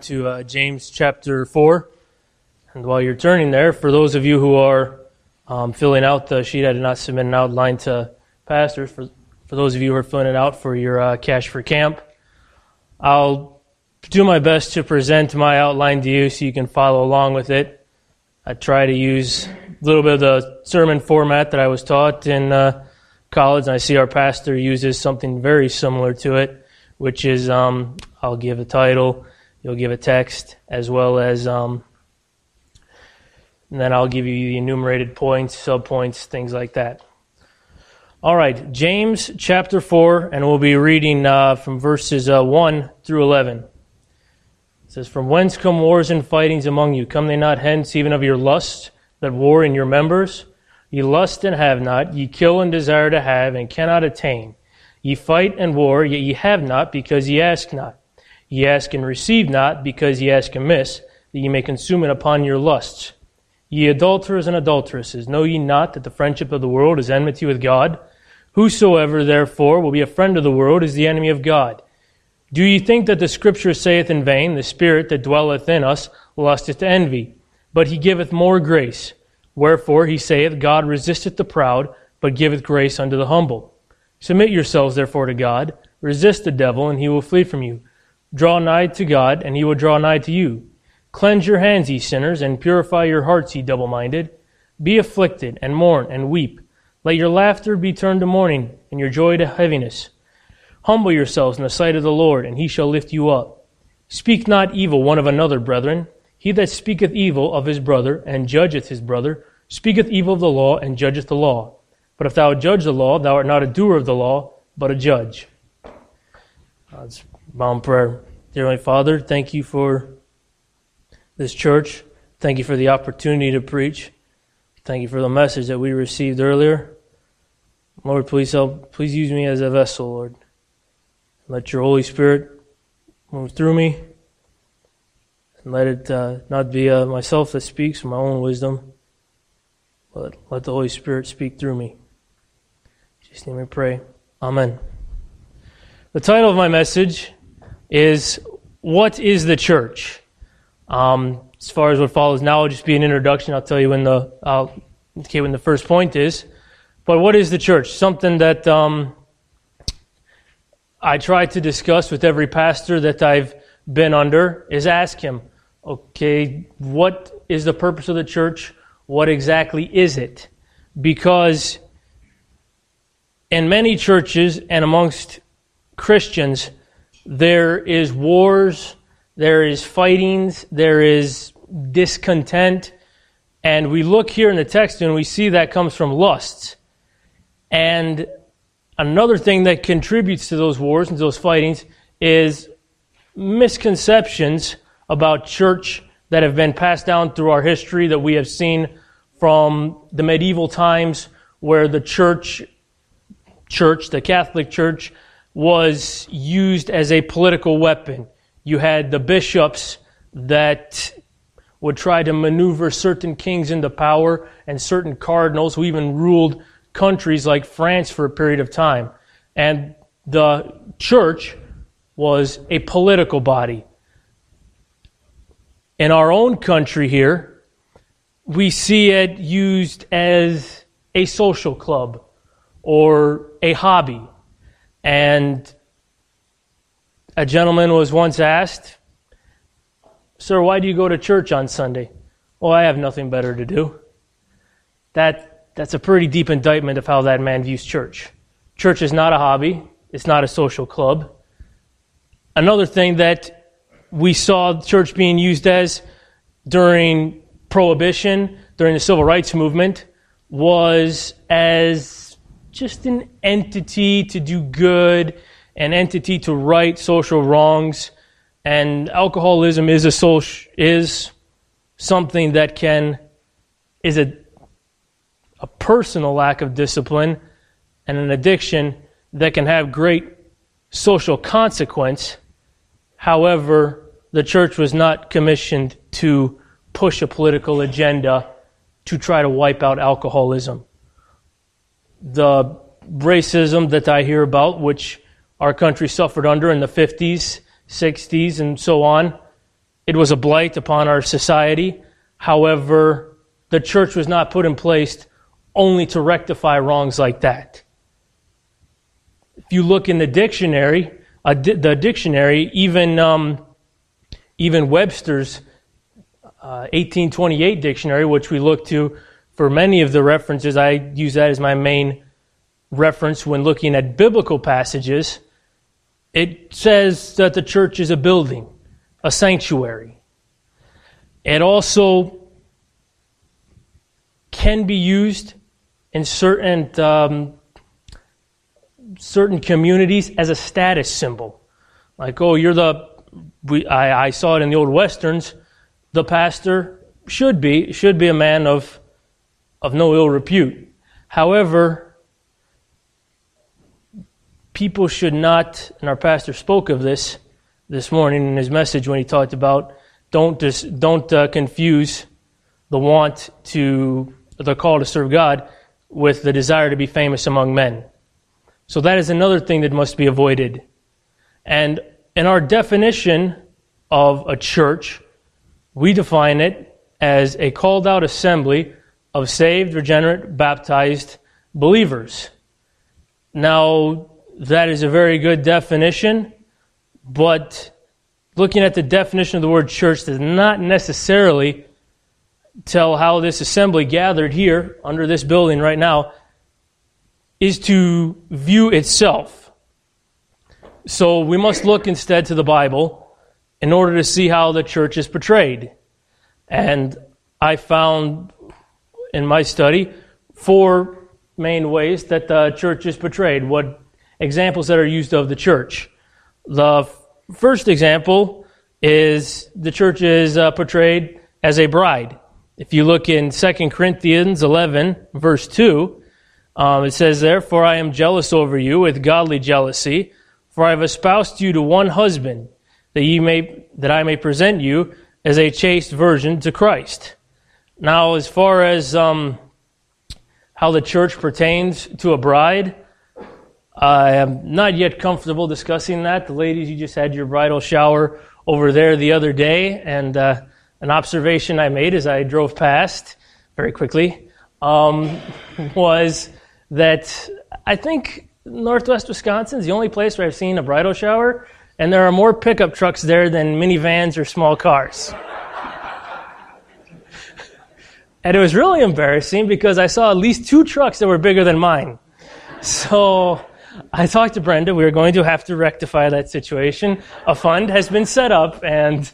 to uh, James chapter 4. And while you're turning there, for those of you who are um, filling out the sheet, I did not submit an outline to pastors. For, for those of you who are filling it out for your uh, cash for camp, I'll do my best to present my outline to you so you can follow along with it. I try to use a little bit of the sermon format that I was taught in uh, college, and I see our pastor uses something very similar to it, which is um, I'll give a title You'll give a text as well as, um, and then I'll give you the enumerated points, subpoints, things like that. All right, James chapter 4, and we'll be reading uh, from verses uh, 1 through 11. It says, From whence come wars and fightings among you? Come they not hence even of your lust that war in your members? Ye lust and have not, ye kill and desire to have, and cannot attain. Ye fight and war, yet ye have not, because ye ask not. Ye ask and receive not, because ye ask amiss, that ye may consume it upon your lusts. Ye adulterers and adulteresses, know ye not that the friendship of the world is enmity with God? Whosoever therefore will be a friend of the world is the enemy of God. Do ye think that the Scripture saith in vain, The Spirit that dwelleth in us lusteth to envy? But he giveth more grace. Wherefore he saith, God resisteth the proud, but giveth grace unto the humble. Submit yourselves therefore to God. Resist the devil, and he will flee from you. Draw nigh to God, and he will draw nigh to you. Cleanse your hands, ye sinners, and purify your hearts, ye double minded. Be afflicted, and mourn, and weep. Let your laughter be turned to mourning, and your joy to heaviness. Humble yourselves in the sight of the Lord, and he shall lift you up. Speak not evil one of another, brethren. He that speaketh evil of his brother, and judgeth his brother, speaketh evil of the law, and judgeth the law. But if thou judge the law, thou art not a doer of the law, but a judge. Uh, God's Bound prayer. Dear Heavenly Father, thank you for this church. Thank you for the opportunity to preach. Thank you for the message that we received earlier. Lord, please help. Please use me as a vessel, Lord. Let your Holy Spirit move through me. And let it uh, not be uh, myself that speaks, my own wisdom, but let the Holy Spirit speak through me. In Jesus' name we pray. Amen. The title of my message is what is the church? Um, as far as what follows now, will just be an introduction. I'll tell you when the indicate when the first point is. But what is the church? Something that um, I try to discuss with every pastor that I've been under is ask him, okay, what is the purpose of the church? What exactly is it? Because in many churches and amongst Christians, there is wars, there is fightings, there is discontent. And we look here in the text and we see that comes from lusts. And another thing that contributes to those wars and those fightings is misconceptions about church that have been passed down through our history that we have seen from the medieval times where the church, church, the Catholic Church, was used as a political weapon. You had the bishops that would try to maneuver certain kings into power and certain cardinals who even ruled countries like France for a period of time. And the church was a political body. In our own country here, we see it used as a social club or a hobby and a gentleman was once asked, Sir, why do you go to church on Sunday? Well, I have nothing better to do. That, that's a pretty deep indictment of how that man views church. Church is not a hobby, it's not a social club. Another thing that we saw church being used as during Prohibition, during the Civil Rights Movement, was as just an entity to do good, an entity to right social wrongs. And alcoholism is a social, is something that can, is a, a personal lack of discipline and an addiction that can have great social consequence. However, the church was not commissioned to push a political agenda to try to wipe out alcoholism the racism that I hear about, which our country suffered under in the 50s, 60s, and so on, It was a blight upon our society. However, the church was not put in place only to rectify wrongs like that. If you look in the dictionary, di- the dictionary, even um, even Webster's uh, 1828 dictionary, which we look to for many of the references, I use that as my main reference when looking at biblical passages. It says that the church is a building, a sanctuary. It also can be used in certain um, certain communities as a status symbol. Like, oh, you're the we, I, I saw it in the old westerns. The pastor should be should be a man of of no ill repute. However, people should not, and our pastor spoke of this this morning in his message when he talked about don't dis, don't uh, confuse the want to the call to serve God with the desire to be famous among men. So that is another thing that must be avoided. And in our definition of a church, we define it as a called out assembly of saved, regenerate, baptized believers. Now, that is a very good definition, but looking at the definition of the word church does not necessarily tell how this assembly gathered here under this building right now is to view itself. So we must look instead to the Bible in order to see how the church is portrayed. And I found in my study four main ways that the church is portrayed, what examples that are used of the church. The first example is the church is uh, portrayed as a bride. If you look in 2 Corinthians 11, verse 2, um, it says, Therefore I am jealous over you with godly jealousy, for I have espoused you to one husband, that, ye may, that I may present you as a chaste virgin to Christ. Now, as far as um, how the church pertains to a bride, I am not yet comfortable discussing that. The ladies, you just had your bridal shower over there the other day, and uh, an observation I made as I drove past very quickly um, was that I think Northwest Wisconsin is the only place where I've seen a bridal shower, and there are more pickup trucks there than minivans or small cars. And it was really embarrassing because I saw at least two trucks that were bigger than mine. So I talked to Brenda. We are going to have to rectify that situation. A fund has been set up, and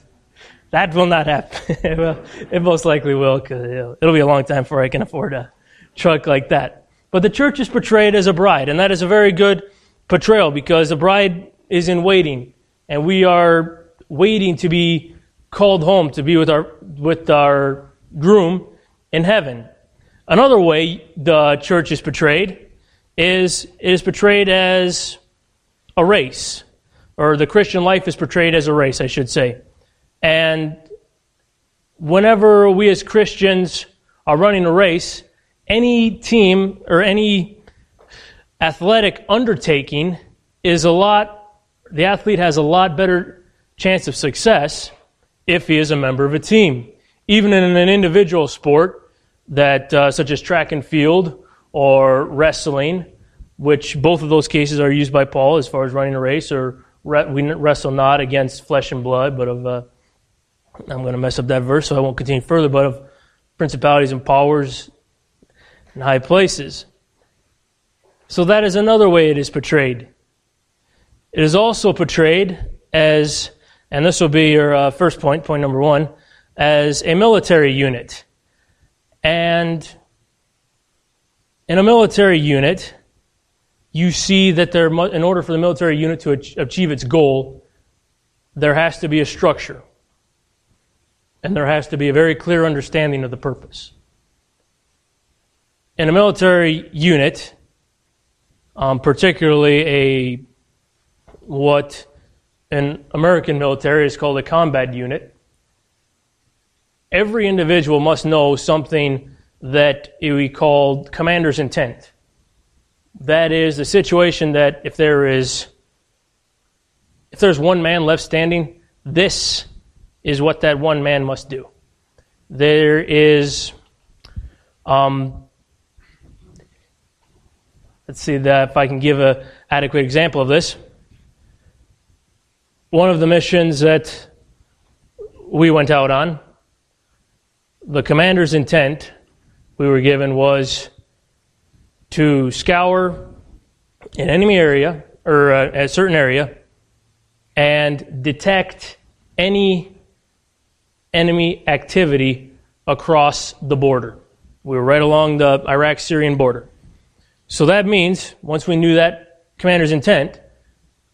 that will not happen. it, will, it most likely will, because it'll, it'll be a long time before I can afford a truck like that. But the church is portrayed as a bride, and that is a very good portrayal because the bride is in waiting, and we are waiting to be called home to be with our with our groom in heaven. Another way the church is portrayed is it is portrayed as a race, or the Christian life is portrayed as a race, I should say. And whenever we as Christians are running a race, any team or any athletic undertaking is a lot, the athlete has a lot better chance of success if he is a member of a team. Even in an individual sport that, uh, such as track and field or wrestling, which both of those cases are used by Paul as far as running a race, or re- we wrestle not against flesh and blood, but of uh, I'm going to mess up that verse, so I won't continue further, but of principalities and powers in high places. So that is another way it is portrayed. It is also portrayed as, and this will be your uh, first point, point number one, as a military unit. And in a military unit, you see that there, in order for the military unit to achieve its goal, there has to be a structure and there has to be a very clear understanding of the purpose. In a military unit, um, particularly a what an American military is called a combat unit, every individual must know something that we call commander's intent. That is the situation that if there is if there's one man left standing, this is what that one man must do. There is, um, let's see that if I can give an adequate example of this. One of the missions that we went out on, the commander's intent we were given was to scour an enemy area or a, uh, a certain area and detect any enemy activity across the border. We were right along the Iraq Syrian border. So that means once we knew that commander's intent,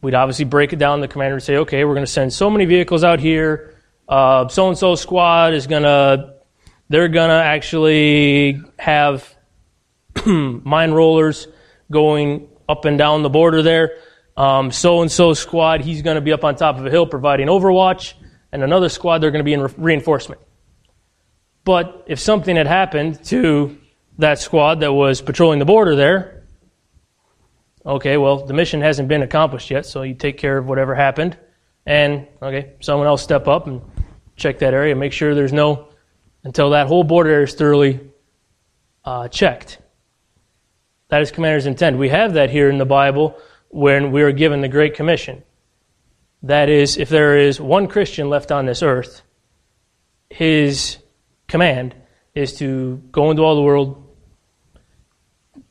we'd obviously break it down. The commander would say, okay, we're going to send so many vehicles out here. So and so squad is going to, they're going to actually have mine rollers going up and down the border there. So and so squad, he's going to be up on top of a hill providing overwatch and another squad, they're going to be in re- reinforcement. But if something had happened to that squad that was patrolling the border there, okay, well, the mission hasn't been accomplished yet, so you take care of whatever happened. And, okay, someone else step up and check that area, make sure there's no, until that whole border is thoroughly uh, checked. That is commander's intent. We have that here in the Bible when we are given the Great Commission. That is, if there is one Christian left on this earth, his command is to go into all the world,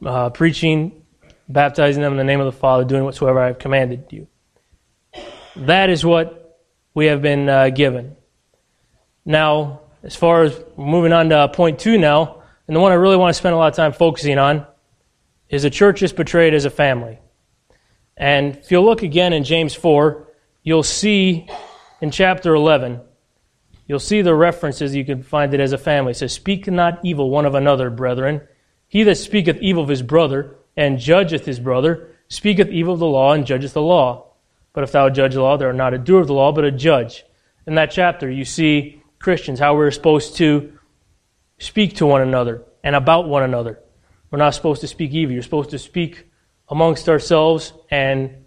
uh, preaching, baptizing them in the name of the Father, doing whatsoever I have commanded you. That is what we have been uh, given. Now, as far as moving on to uh, point two now, and the one I really want to spend a lot of time focusing on, is the church is portrayed as a family. And if you look again in James 4, you'll see in chapter 11, you'll see the references. You can find it as a family. It says, Speak not evil one of another, brethren. He that speaketh evil of his brother and judgeth his brother speaketh evil of the law and judgeth the law. But if thou judge the law, thou art not a doer of the law, but a judge. In that chapter, you see Christians, how we're supposed to speak to one another and about one another. We're not supposed to speak evil. You're supposed to speak amongst ourselves and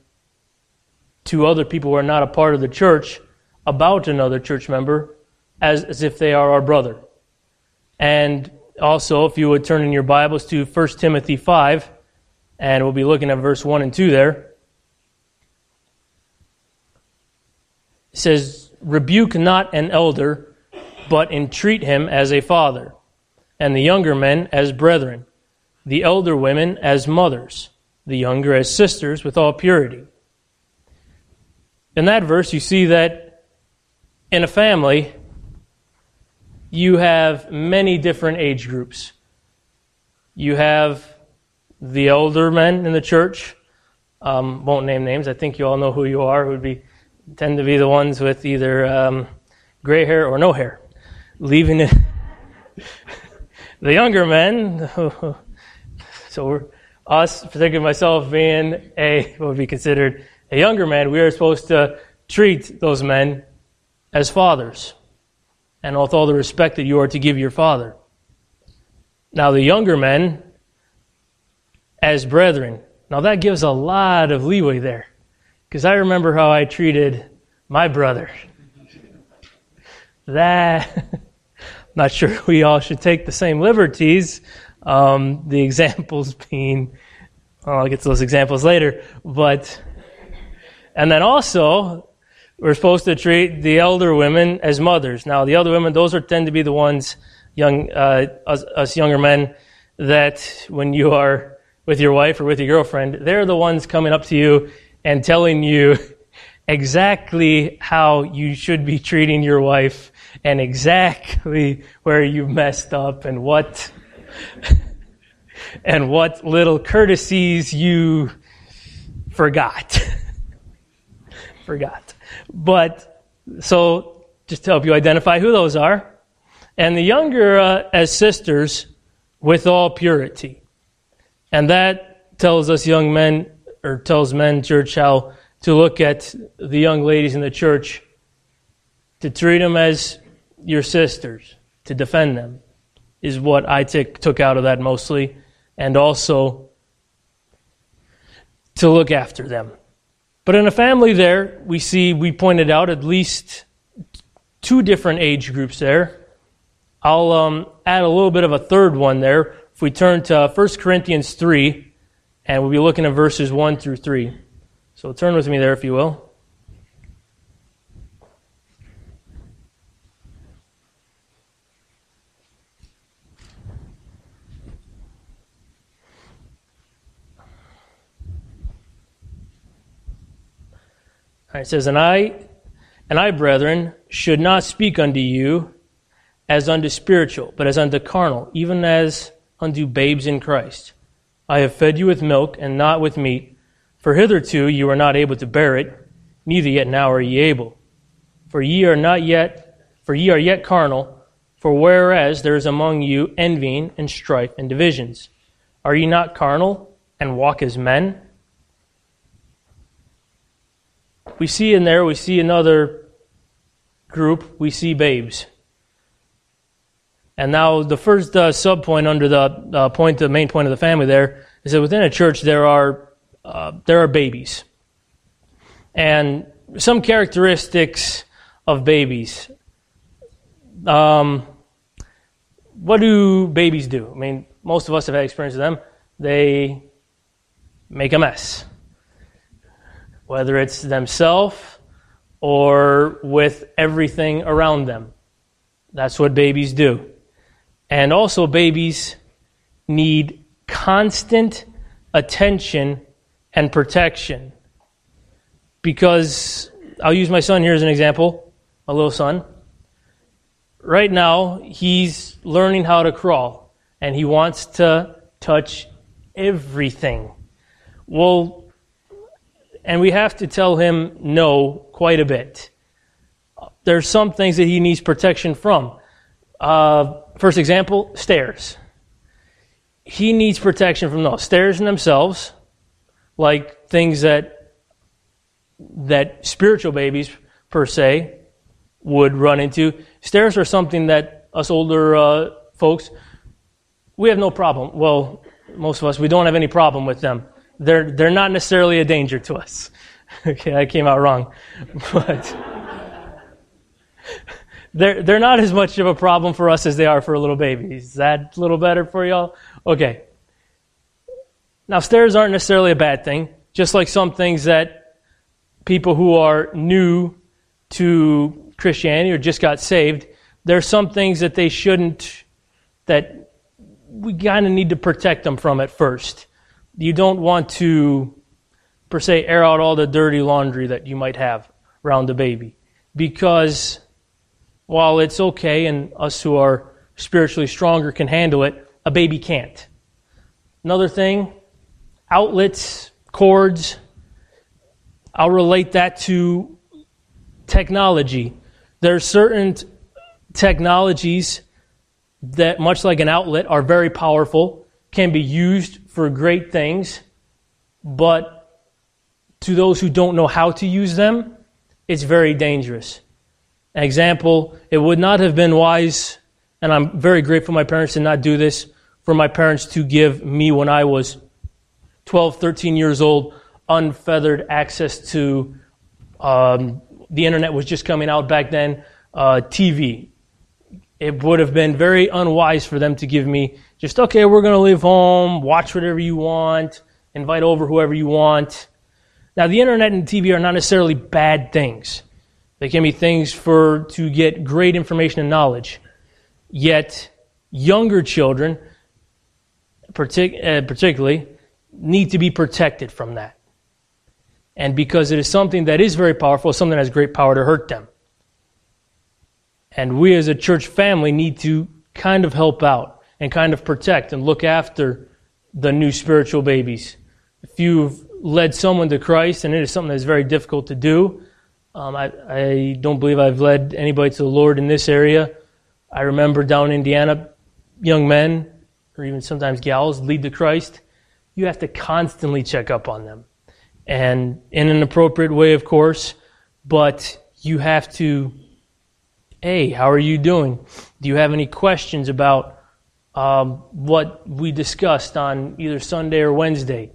to other people who are not a part of the church about another church member as, as if they are our brother. And also, if you would turn in your Bibles to 1 Timothy 5, and we'll be looking at verse 1 and 2 there. It says, Rebuke not an elder, but entreat him as a father, and the younger men as brethren, the elder women as mothers, the younger as sisters with all purity. In that verse, you see that in a family, you have many different age groups. You have the elder men in the church. Um, won't name names. I think you all know who you are. Would be tend to be the ones with either um, gray hair or no hair. Leaving it. the younger men. so us, particularly myself, being a what would be considered a younger man, we are supposed to treat those men as fathers and with all the respect that you are to give your father. Now, the younger men as brethren. Now, that gives a lot of leeway there because I remember how I treated my brother. That, not sure we all should take the same liberties. Um, the examples being, well, I'll get to those examples later, but and then also, we're supposed to treat the elder women as mothers. Now, the elder women, those are tend to be the ones, young, uh, us, us younger men, that when you are with your wife or with your girlfriend, they're the ones coming up to you and telling you exactly how you should be treating your wife and exactly where you messed up and what and what little courtesies you forgot. forgot. But so just to help you identify who those are. And the younger uh, as sisters with all purity. And that tells us young men, or tells men, church, how to look at the young ladies in the church, to treat them as your sisters, to defend them, is what I t- took out of that mostly. And also to look after them. But in a family there, we see, we pointed out at least two different age groups there. I'll um, add a little bit of a third one there. If we turn to 1 Corinthians 3, and we'll be looking at verses 1 through 3. So turn with me there, if you will. It says, And I, and I, brethren, should not speak unto you as unto spiritual, but as unto carnal, even as unto babes in Christ. I have fed you with milk and not with meat, for hitherto you were not able to bear it, neither yet now are ye able. For ye are not yet, for ye are yet carnal, for whereas there is among you envying and strife and divisions, are ye not carnal and walk as men? We see in there, we see another group, we see babes. And now the first uh, sub point under the uh, point, the main point of the family there, is that within a church there are uh, there are babies, and some characteristics of babies. Um, what do babies do? I mean, most of us have had experience with them. They make a mess whether it's themselves or with everything around them. That's what babies do. And also, babies need constant attention and protection. Because I'll use my son here as an example, my little son. Right now, he's learning how to crawl and he wants to touch everything. Well, and we have to tell him no quite a bit. There's some things that he needs protection from. Uh, first example, stairs. He needs protection from those stairs in themselves, like things that that spiritual babies per se would run into. Stairs are something that us older uh, folks we have no problem. Well, most of us we don't have any problem with them they're, they're not necessarily a danger to us. okay, I came out wrong. But they're, they're not as much of a problem for us as they are for little baby. Is that a little better for y'all? Okay. Now, stairs aren't necessarily a bad thing, just like some things that people who are new to Christianity or just got saved, there are some things that they shouldn't, that we kind of need to protect them from at first you don't want to, per se, air out all the dirty laundry that you might have around the baby. Because while it's okay and us who are spiritually stronger can handle it, a baby can't. Another thing, outlets, cords, I'll relate that to technology. There are certain technologies that, much like an outlet, are very powerful, can be used for great things, but to those who don't know how to use them, it's very dangerous. An example, it would not have been wise, and I'm very grateful my parents did not do this, for my parents to give me when I was 12, 13 years old, unfeathered access to um, the internet was just coming out back then, uh, TV. It would have been very unwise for them to give me just, okay, we're going to leave home, watch whatever you want, invite over whoever you want. Now, the internet and TV are not necessarily bad things. They can be things for to get great information and knowledge. Yet, younger children, partic- uh, particularly, need to be protected from that. And because it is something that is very powerful, something that has great power to hurt them. And we as a church family need to kind of help out and kind of protect and look after the new spiritual babies. If you've led someone to Christ, and it is something that's very difficult to do, um, I, I don't believe I've led anybody to the Lord in this area. I remember down in Indiana, young men, or even sometimes gals, lead to Christ. You have to constantly check up on them. And in an appropriate way, of course, but you have to, hey, how are you doing? Do you have any questions about um, what we discussed on either Sunday or Wednesday.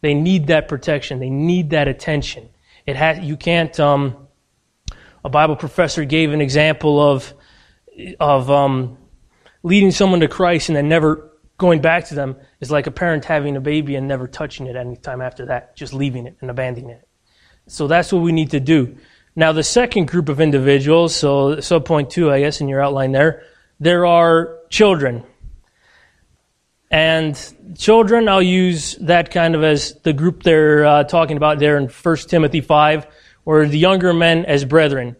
They need that protection. They need that attention. It has, you can't um, a Bible professor gave an example of, of um, leading someone to Christ and then never going back to them is like a parent having a baby and never touching it any time after that, just leaving it and abandoning it. So that's what we need to do. Now, the second group of individuals, so sub point two, I guess, in your outline there, there are children. And children, I'll use that kind of as the group they're uh, talking about there in 1 Timothy 5, or the younger men as brethren.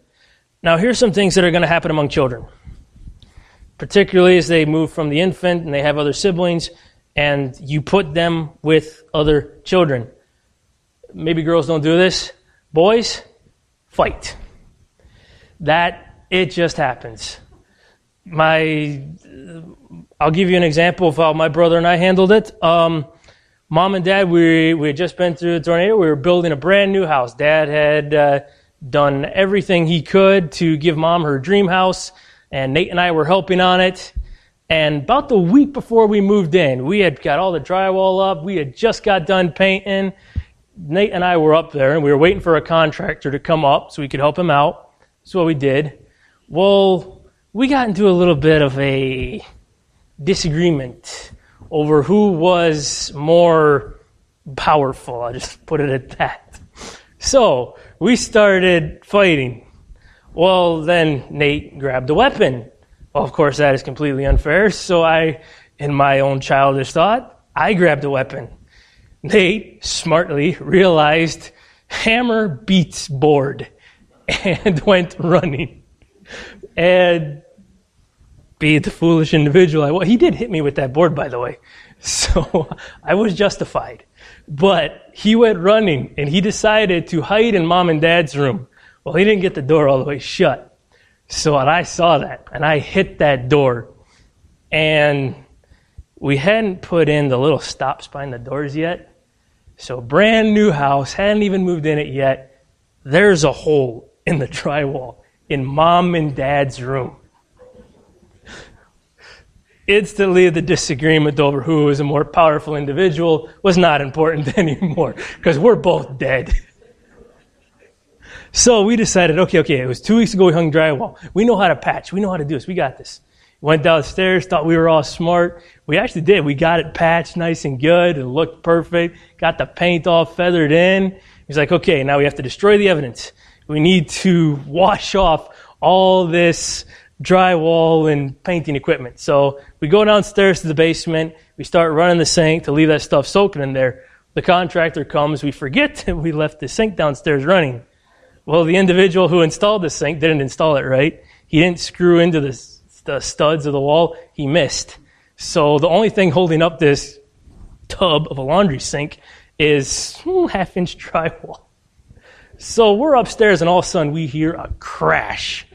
Now, here's some things that are going to happen among children, particularly as they move from the infant and they have other siblings, and you put them with other children. Maybe girls don't do this. Boys, fight. That, it just happens. My, I'll give you an example of how my brother and I handled it. Um, mom and dad, we, we had just been through a tornado. We were building a brand new house. Dad had uh, done everything he could to give mom her dream house, and Nate and I were helping on it. And about the week before we moved in, we had got all the drywall up. We had just got done painting. Nate and I were up there, and we were waiting for a contractor to come up so we could help him out. That's what we did. Well, we got into a little bit of a disagreement over who was more powerful. I'll just put it at that. So we started fighting. Well, then Nate grabbed a weapon. Well, of course, that is completely unfair. So I, in my own childish thought, I grabbed a weapon. Nate smartly realized hammer beats board and went running. And be the foolish individual I was. He did hit me with that board, by the way. So I was justified. But he went running and he decided to hide in mom and dad's room. Well, he didn't get the door all the way shut. So I saw that and I hit that door. And we hadn't put in the little stops behind the doors yet. So brand new house, hadn't even moved in it yet. There's a hole in the drywall in mom and dad's room instantly the disagreement over who was a more powerful individual was not important anymore because we're both dead. so we decided, okay, okay, it was two weeks ago we hung drywall. We know how to patch. We know how to do this. We got this. Went downstairs, thought we were all smart. We actually did. We got it patched nice and good. It looked perfect. Got the paint all feathered in. He's like, okay, now we have to destroy the evidence. We need to wash off all this drywall and painting equipment. So we go downstairs to the basement. We start running the sink to leave that stuff soaking in there. The contractor comes. We forget that we left the sink downstairs running. Well, the individual who installed the sink didn't install it right. He didn't screw into the, the studs of the wall. He missed. So the only thing holding up this tub of a laundry sink is hmm, half inch drywall. So we're upstairs and all of a sudden we hear a crash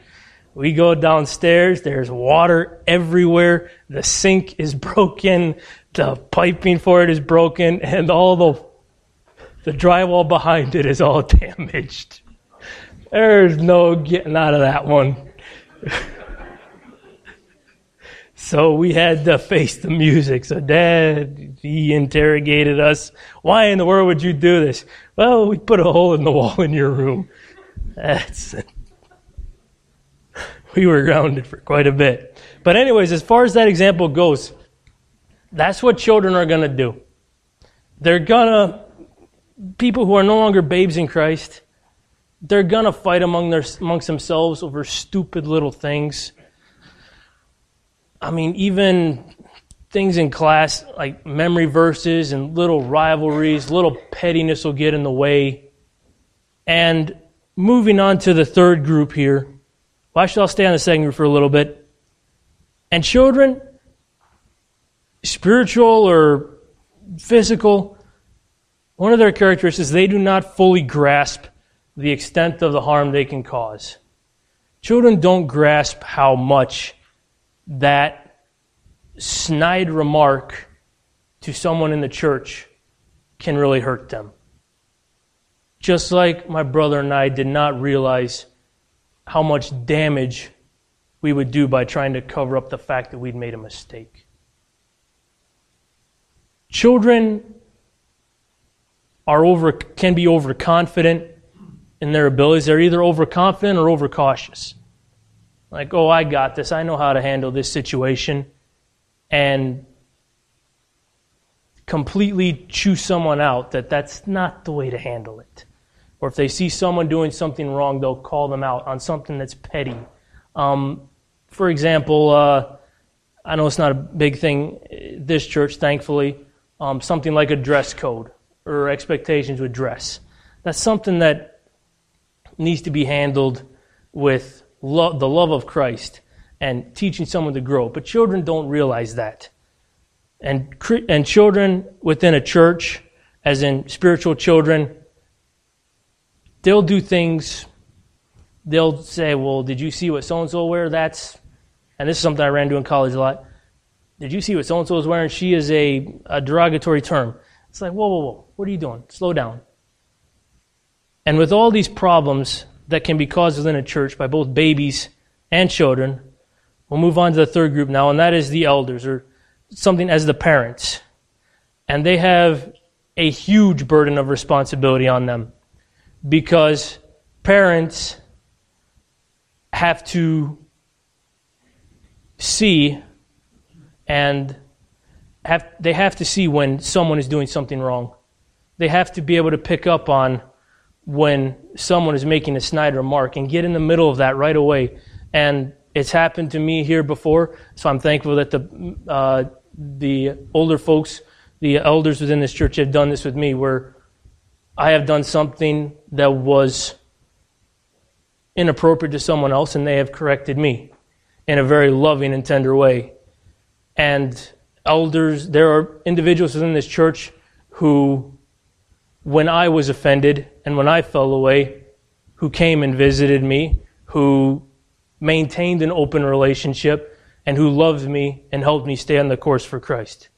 we go downstairs, there's water everywhere, the sink is broken, the piping for it is broken, and all the, the drywall behind it is all damaged. There's no getting out of that one. so we had to face the music. So dad, he interrogated us. Why in the world would you do this? Well, we put a hole in the wall in your room. That's we were grounded for quite a bit. But, anyways, as far as that example goes, that's what children are going to do. They're going to, people who are no longer babes in Christ, they're going to fight among their, amongst themselves over stupid little things. I mean, even things in class like memory verses and little rivalries, little pettiness will get in the way. And moving on to the third group here well, actually, I'll stay on the group for a little bit. And children, spiritual or physical, one of their characteristics is they do not fully grasp the extent of the harm they can cause. Children don't grasp how much that snide remark to someone in the church can really hurt them. Just like my brother and I did not realize how much damage we would do by trying to cover up the fact that we'd made a mistake. Children are over, can be overconfident in their abilities. They're either overconfident or overcautious. Like, oh, I got this. I know how to handle this situation. And completely chew someone out that that's not the way to handle it. Or if they see someone doing something wrong, they'll call them out on something that's petty. Um, for example, uh, I know it's not a big thing this church, thankfully, um, something like a dress code or expectations with dress. That's something that needs to be handled with lo- the love of Christ and teaching someone to grow. But children don't realize that. And, and children within a church, as in spiritual children, they'll do things, they'll say, Well, did you see what so and so wear? That's, and this is something I ran into in college a lot. Did you see what so and so is wearing? She is a, a derogatory term. It's like, Whoa, whoa, whoa. What are you doing? Slow down. And with all these problems that can be caused within a church by both babies and children, we'll move on to the third group now, and that is the elders, or something as the parents. And they have a huge burden of responsibility on them because parents have to see and have, they have to see when someone is doing something wrong. They have to be able to pick up on when someone is making a snide remark and get in the middle of that right away. And it's happened to me here before, so I'm thankful that the uh, the older folks, the elders within this church, have done this with me, where I have done something that was inappropriate to someone else, and they have corrected me in a very loving and tender way. And elders, there are individuals within this church who, when I was offended and when I fell away, who came and visited me, who maintained an open relationship, and who loved me and helped me stay on the course for Christ.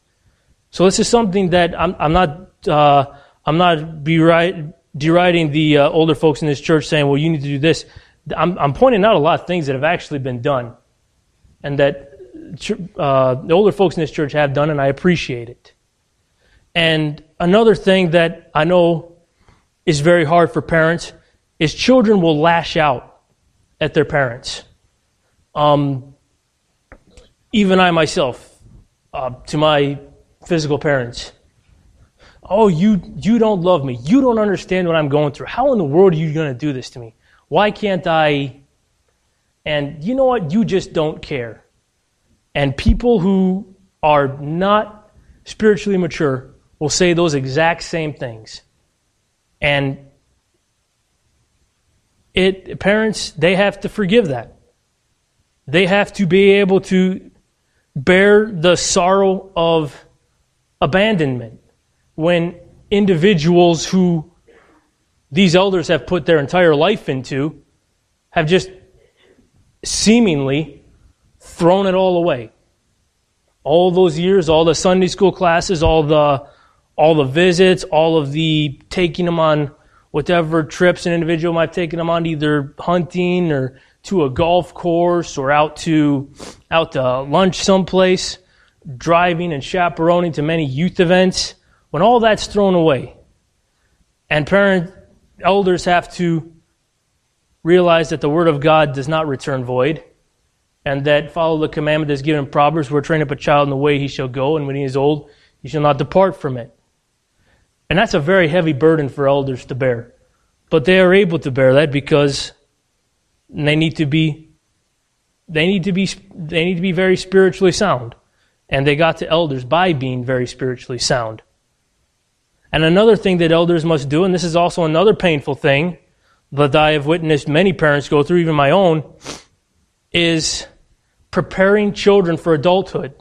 So this is something that I'm, I'm not uh, I'm not deriding the uh, older folks in this church saying, "Well, you need to do this." I'm, I'm pointing out a lot of things that have actually been done, and that uh, the older folks in this church have done, and I appreciate it. And another thing that I know is very hard for parents is children will lash out at their parents. Um, even I myself, uh, to my physical parents, oh, you, you don't love me. You don't understand what I'm going through. How in the world are you going to do this to me? Why can't I? And you know what? You just don't care. And people who are not spiritually mature will say those exact same things. And it parents they have to forgive that. They have to be able to bear the sorrow of abandonment when individuals who these elders have put their entire life into have just seemingly thrown it all away. All those years, all the Sunday school classes, all the all the visits, all of the taking them on whatever trips an individual might have taken them on, either hunting or to a golf course or out to out to lunch someplace, driving and chaperoning to many youth events, when all that's thrown away, and parent elders have to realize that the word of God does not return void, and that follow the commandment that's given in Proverbs, where train up a child in the way he shall go, and when he is old, he shall not depart from it. And that's a very heavy burden for elders to bear. But they are able to bear that because they need to be they need to be they need to be very spiritually sound. And they got to elders by being very spiritually sound. And another thing that elders must do, and this is also another painful thing that I have witnessed many parents go through, even my own, is preparing children for adulthood.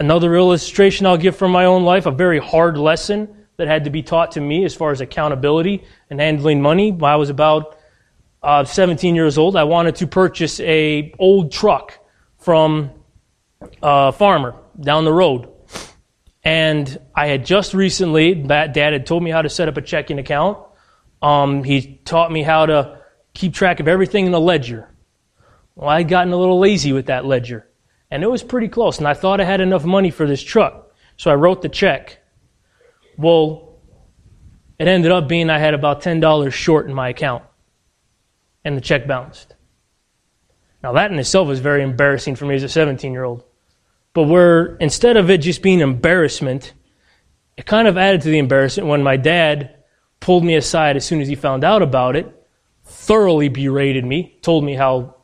Another illustration I'll give from my own life, a very hard lesson that had to be taught to me as far as accountability and handling money. When I was about uh, 17 years old, I wanted to purchase a old truck from a farmer down the road. And I had just recently, dad had told me how to set up a checking account. Um, he taught me how to keep track of everything in the ledger. Well, I'd gotten a little lazy with that ledger. And it was pretty close. And I thought I had enough money for this truck. So I wrote the check. Well, it ended up being I had about $10 short in my account and the check bounced. Now, that in itself was very embarrassing for me as a 17 year old. But where instead of it just being embarrassment, it kind of added to the embarrassment when my dad pulled me aside as soon as he found out about it, thoroughly berated me, told me how,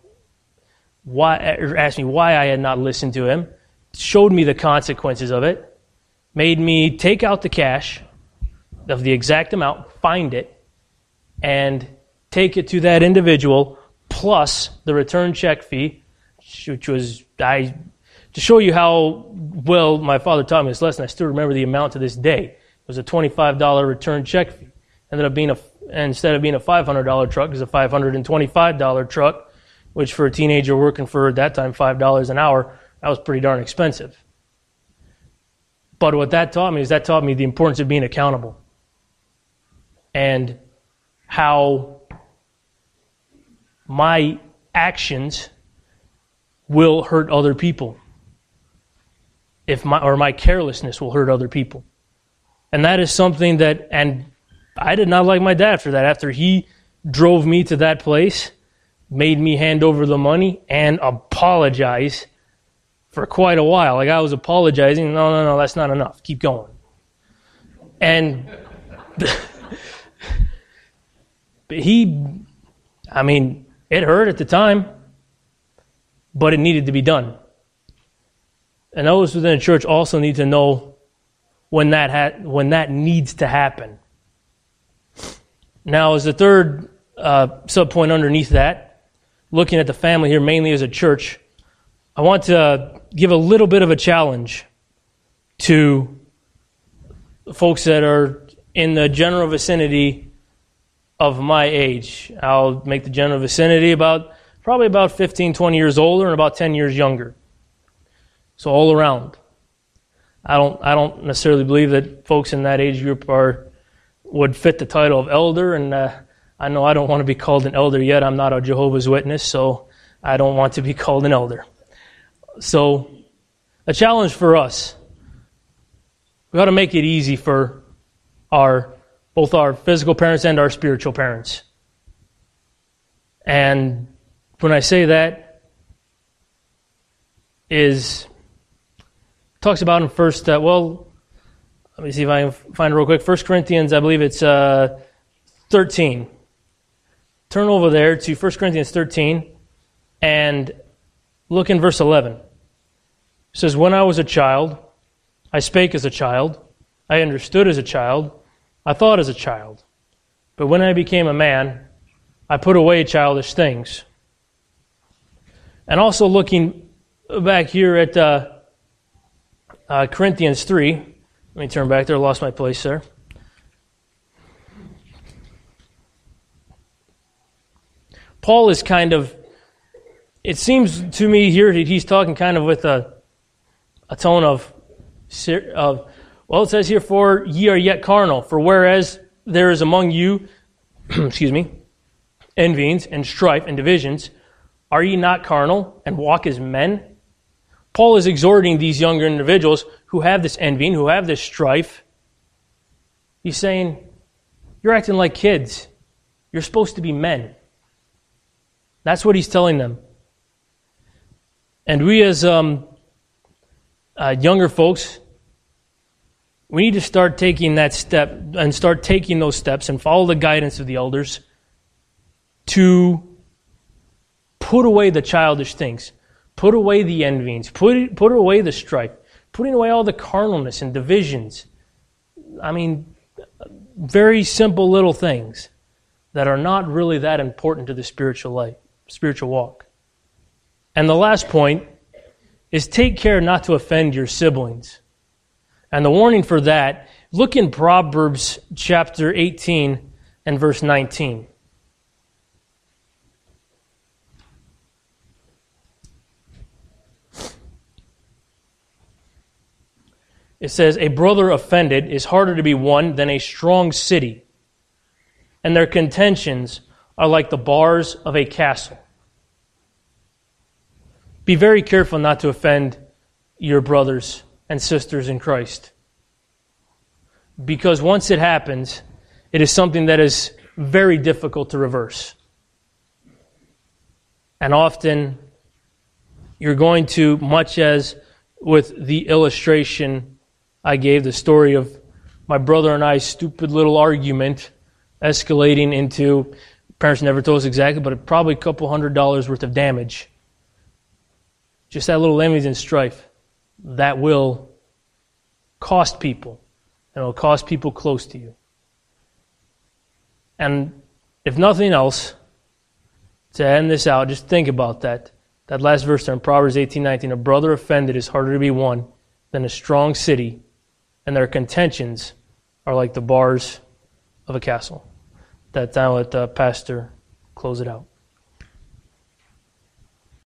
why, asked me why I had not listened to him, showed me the consequences of it, made me take out the cash of the exact amount, find it, and take it to that individual plus the return check fee, which was I to show you how well my father taught me this lesson. I still remember the amount to this day. It was a twenty-five dollar return check fee. Ended up being a instead of being a five hundred dollar truck, it was a five hundred and twenty-five dollar truck, which for a teenager working for at that time five dollars an hour, that was pretty darn expensive. But what that taught me is that taught me the importance of being accountable and how my actions will hurt other people. If my or my carelessness will hurt other people. And that is something that and I did not like my dad for that. After he drove me to that place, made me hand over the money and apologize for quite a while. Like I was apologizing. No, no, no, that's not enough. Keep going. And he, I mean, it hurt at the time, but it needed to be done. And those within the church also need to know when that ha- when that needs to happen. Now, as the third uh, subpoint underneath that, looking at the family here mainly as a church, I want to give a little bit of a challenge to folks that are in the general vicinity of my age. I'll make the general vicinity about probably about 15, 20 years older and about 10 years younger. So all around. I don't I don't necessarily believe that folks in that age group are would fit the title of elder and uh, I know I don't want to be called an elder yet. I'm not a Jehovah's Witness, so I don't want to be called an elder. So a challenge for us. We got to make it easy for our both our physical parents and our spiritual parents. And when I say that, is talks about in first. Uh, well, let me see if I can find it real quick. First Corinthians, I believe it's uh, thirteen. Turn over there to 1 Corinthians 13 and look in verse 11. It says, When I was a child, I spake as a child, I understood as a child, I thought as a child, but when I became a man, I put away childish things. And also looking back here at uh, uh, Corinthians 3, let me turn back there, I lost my place there. Paul is kind of, it seems to me here that he's talking kind of with a, a tone of, of well, it says here, for ye are yet carnal. For whereas there is among you, excuse me, envyings and strife and divisions, are ye not carnal and walk as men? Paul is exhorting these younger individuals who have this envying, who have this strife. He's saying, You're acting like kids. You're supposed to be men. That's what he's telling them. And we, as um, uh, younger folks, we need to start taking that step and start taking those steps and follow the guidance of the elders to put away the childish things, put away the envyings, put, put away the strife, putting away all the carnalness and divisions. I mean, very simple little things that are not really that important to the spiritual life, spiritual walk. And the last point is take care not to offend your siblings. And the warning for that, look in Proverbs chapter 18 and verse 19. It says, A brother offended is harder to be won than a strong city, and their contentions are like the bars of a castle. Be very careful not to offend your brothers and sisters in Christ. Because once it happens, it is something that is very difficult to reverse. And often you're going to, much as with the illustration I gave, the story of my brother and I's stupid little argument escalating into, parents never told us exactly, but probably a couple hundred dollars worth of damage. Just that little envy and strife. That will cost people, and it will cost people close to you. And if nothing else, to end this out, just think about that. That last verse there in Proverbs 18:19, a brother offended is harder to be won than a strong city, and their contentions are like the bars of a castle. That time let the pastor close it out.